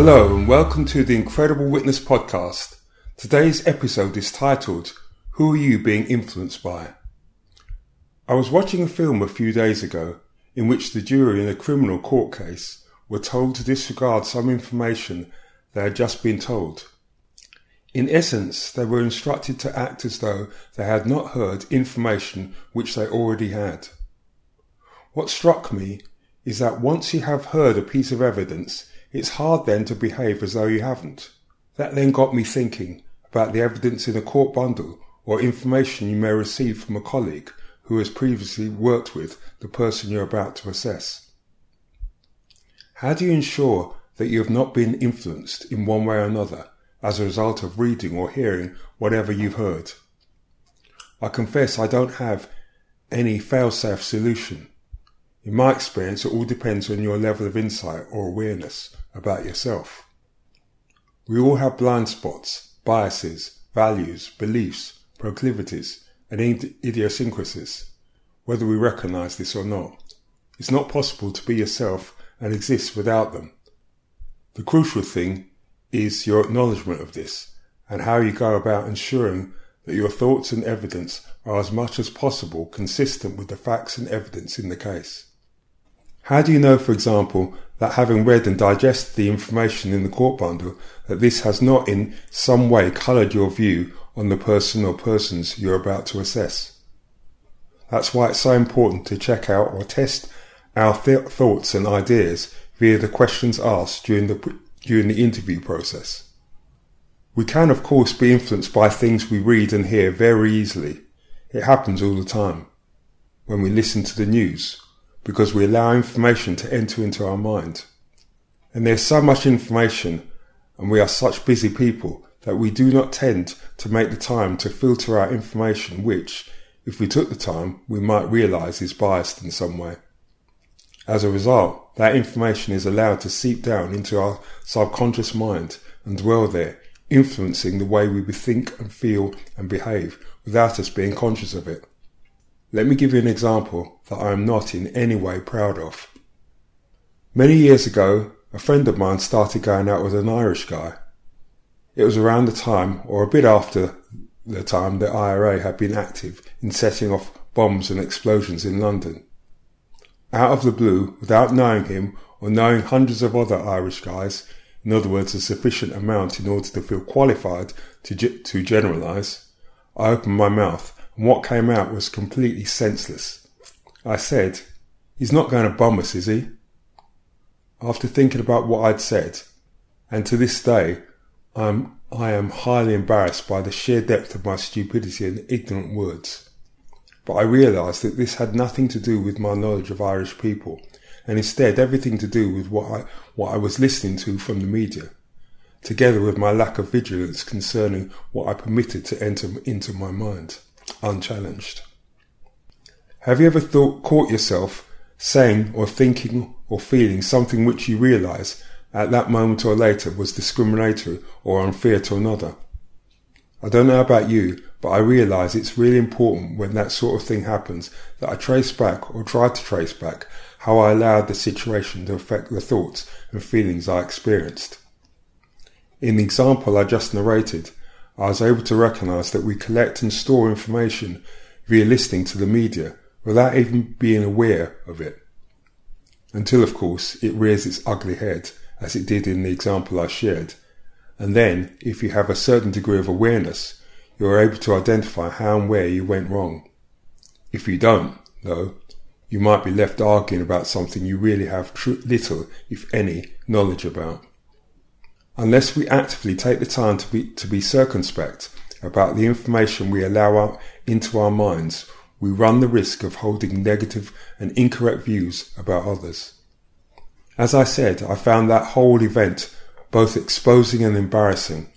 Hello and welcome to the Incredible Witness podcast. Today's episode is titled, Who Are You Being Influenced By? I was watching a film a few days ago in which the jury in a criminal court case were told to disregard some information they had just been told. In essence, they were instructed to act as though they had not heard information which they already had. What struck me is that once you have heard a piece of evidence, it's hard then to behave as though you haven't. That then got me thinking about the evidence in a court bundle or information you may receive from a colleague who has previously worked with the person you're about to assess. How do you ensure that you have not been influenced in one way or another as a result of reading or hearing whatever you've heard? I confess I don't have any fail-safe solution. In my experience, it all depends on your level of insight or awareness about yourself. We all have blind spots, biases, values, beliefs, proclivities, and idiosyncrasies, whether we recognize this or not. It's not possible to be yourself and exist without them. The crucial thing is your acknowledgement of this and how you go about ensuring that your thoughts and evidence are as much as possible consistent with the facts and evidence in the case. How do you know, for example, that having read and digested the information in the court bundle, that this has not in some way coloured your view on the person or persons you're about to assess? That's why it's so important to check out or test our th- thoughts and ideas via the questions asked during the, during the interview process. We can, of course, be influenced by things we read and hear very easily. It happens all the time. When we listen to the news, because we allow information to enter into our mind. And there's so much information, and we are such busy people that we do not tend to make the time to filter out information which, if we took the time, we might realize is biased in some way. As a result, that information is allowed to seep down into our subconscious mind and dwell there, influencing the way we think and feel and behave without us being conscious of it. Let me give you an example that I am not in any way proud of. Many years ago, a friend of mine started going out with an Irish guy. It was around the time, or a bit after the time, the IRA had been active in setting off bombs and explosions in London. Out of the blue, without knowing him or knowing hundreds of other Irish guys, in other words, a sufficient amount in order to feel qualified to, to generalize, I opened my mouth and what came out was completely senseless. I said, He's not going to bomb us, is he? After thinking about what I'd said, and to this day, I'm, I am highly embarrassed by the sheer depth of my stupidity and ignorant words. But I realised that this had nothing to do with my knowledge of Irish people, and instead everything to do with what I, what I was listening to from the media, together with my lack of vigilance concerning what I permitted to enter into my mind unchallenged. Have you ever thought, caught yourself saying or thinking or feeling something which you realize at that moment or later was discriminatory or unfair to another? I don't know about you, but I realize it's really important when that sort of thing happens that I trace back or try to trace back how I allowed the situation to affect the thoughts and feelings I experienced. In the example I just narrated, I was able to recognize that we collect and store information via listening to the media without even being aware of it. Until, of course, it rears its ugly head, as it did in the example I shared. And then, if you have a certain degree of awareness, you are able to identify how and where you went wrong. If you don't, though, you might be left arguing about something you really have tr- little, if any, knowledge about. Unless we actively take the time to be, to be circumspect about the information we allow out into our minds, we run the risk of holding negative and incorrect views about others. As I said, I found that whole event both exposing and embarrassing.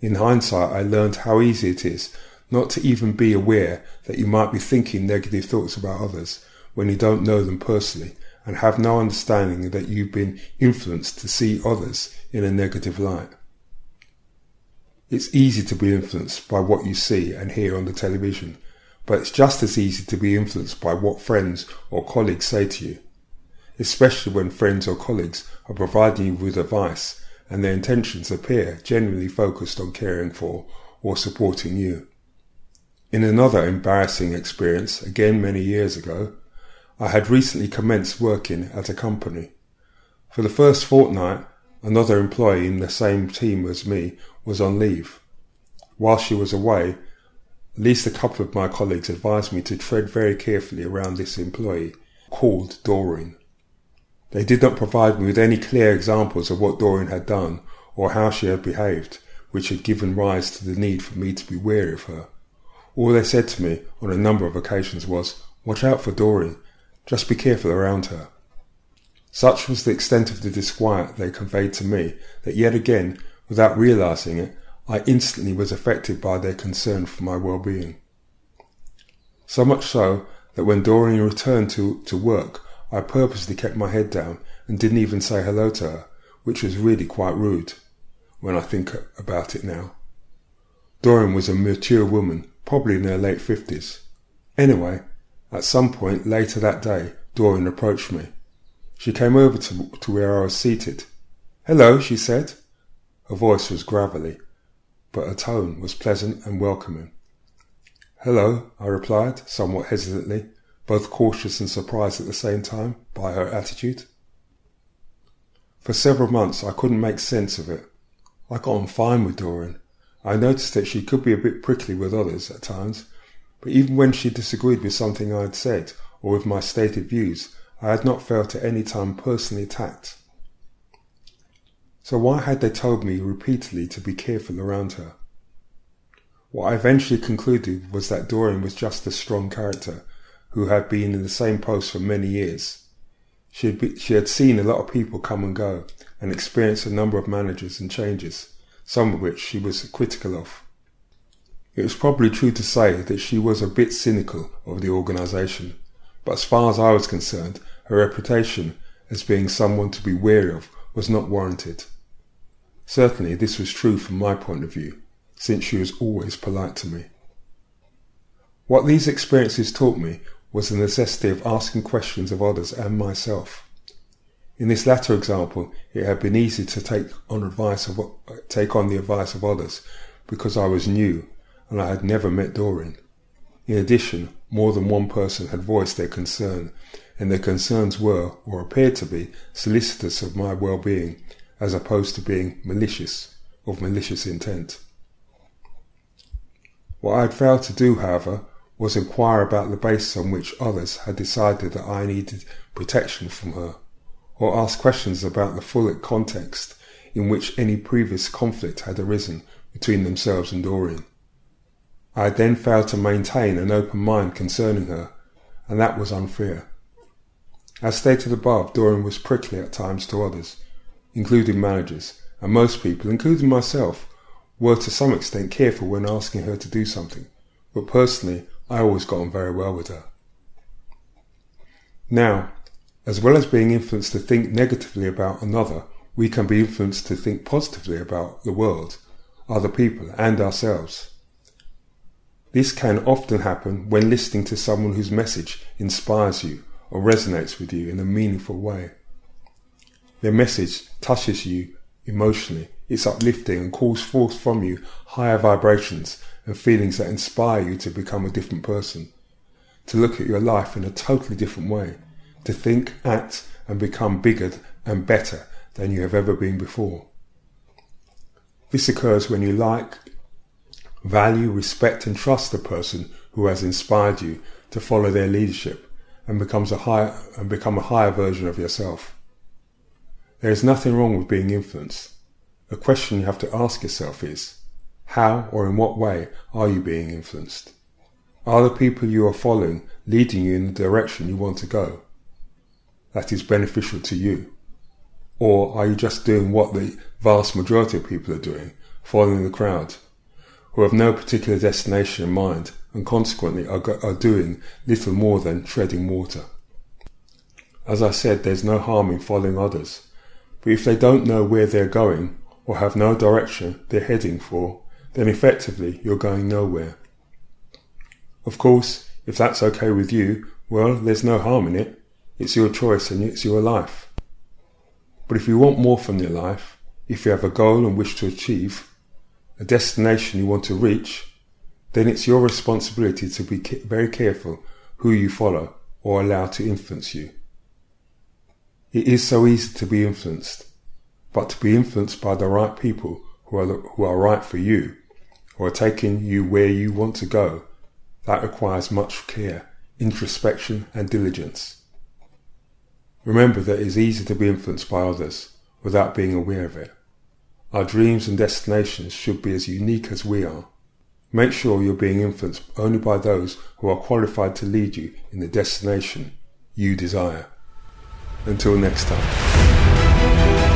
In hindsight, I learned how easy it is not to even be aware that you might be thinking negative thoughts about others when you don't know them personally and have no understanding that you've been influenced to see others in a negative light. It's easy to be influenced by what you see and hear on the television, but it's just as easy to be influenced by what friends or colleagues say to you, especially when friends or colleagues are providing you with advice and their intentions appear generally focused on caring for or supporting you. In another embarrassing experience, again many years ago, I had recently commenced working at a company. For the first fortnight, another employee in the same team as me was on leave. While she was away, at least a couple of my colleagues advised me to tread very carefully around this employee, called Doreen. They did not provide me with any clear examples of what Doreen had done or how she had behaved, which had given rise to the need for me to be wary of her. All they said to me on a number of occasions was, Watch out for Doreen, just be careful around her. Such was the extent of the disquiet they conveyed to me that yet again, without realizing it, I instantly was affected by their concern for my well-being. So much so that when Doreen returned to, to work, I purposely kept my head down and didn't even say hello to her, which was really quite rude when I think about it now. Doreen was a mature woman, probably in her late fifties. Anyway, at some point later that day, Doreen approached me. She came over to, to where I was seated. Hello, she said. Her voice was gravelly, but her tone was pleasant and welcoming. Hello, I replied, somewhat hesitantly, both cautious and surprised at the same time by her attitude. For several months I couldn't make sense of it. I got on fine with Doreen. I noticed that she could be a bit prickly with others at times, but even when she disagreed with something I had said or with my stated views, I had not felt at any time personally attacked. So why had they told me repeatedly to be careful around her? What I eventually concluded was that Doreen was just a strong character who had been in the same post for many years. She had, be, she had seen a lot of people come and go and experienced a number of managers and changes, some of which she was critical of. It was probably true to say that she was a bit cynical of the organisation, but as far as I was concerned, her reputation as being someone to be wary of was not warranted. Certainly this was true from my point of view, since she was always polite to me. What these experiences taught me was the necessity of asking questions of others and myself. In this latter example, it had been easy to take on advice of take on the advice of others because I was new and I had never met Doreen. In addition, more than one person had voiced their concern and their concerns were, or appeared to be, solicitous of my well-being, as opposed to being malicious, of malicious intent. What I had failed to do, however, was inquire about the basis on which others had decided that I needed protection from her, or ask questions about the full context in which any previous conflict had arisen between themselves and Doreen. I had then failed to maintain an open mind concerning her, and that was unfair. As stated above, Doreen was prickly at times to others, including managers, and most people, including myself, were to some extent careful when asking her to do something, but personally I always got on very well with her. Now, as well as being influenced to think negatively about another, we can be influenced to think positively about the world, other people, and ourselves. This can often happen when listening to someone whose message inspires you or resonates with you in a meaningful way. Their message touches you emotionally, it's uplifting and calls forth from you higher vibrations and feelings that inspire you to become a different person, to look at your life in a totally different way, to think, act, and become bigger and better than you have ever been before. This occurs when you like, value, respect, and trust the person who has inspired you to follow their leadership and becomes a higher and become a higher version of yourself. There is nothing wrong with being influenced. The question you have to ask yourself is, how or in what way are you being influenced? Are the people you are following leading you in the direction you want to go? That is beneficial to you. Or are you just doing what the vast majority of people are doing, following the crowd, who have no particular destination in mind and consequently are, are doing little more than treading water. As I said, there's no harm in following others, but if they don't know where they're going or have no direction they're heading for, then effectively you're going nowhere. Of course, if that's okay with you, well, there's no harm in it. It's your choice and it's your life. But if you want more from your life, If you have a goal and wish to achieve, a destination you want to reach, then it's your responsibility to be very careful who you follow or allow to influence you. It is so easy to be influenced, but to be influenced by the right people who are, who are right for you, or are taking you where you want to go, that requires much care, introspection, and diligence. Remember that it is easy to be influenced by others without being aware of it. Our dreams and destinations should be as unique as we are. Make sure you're being influenced only by those who are qualified to lead you in the destination you desire. Until next time.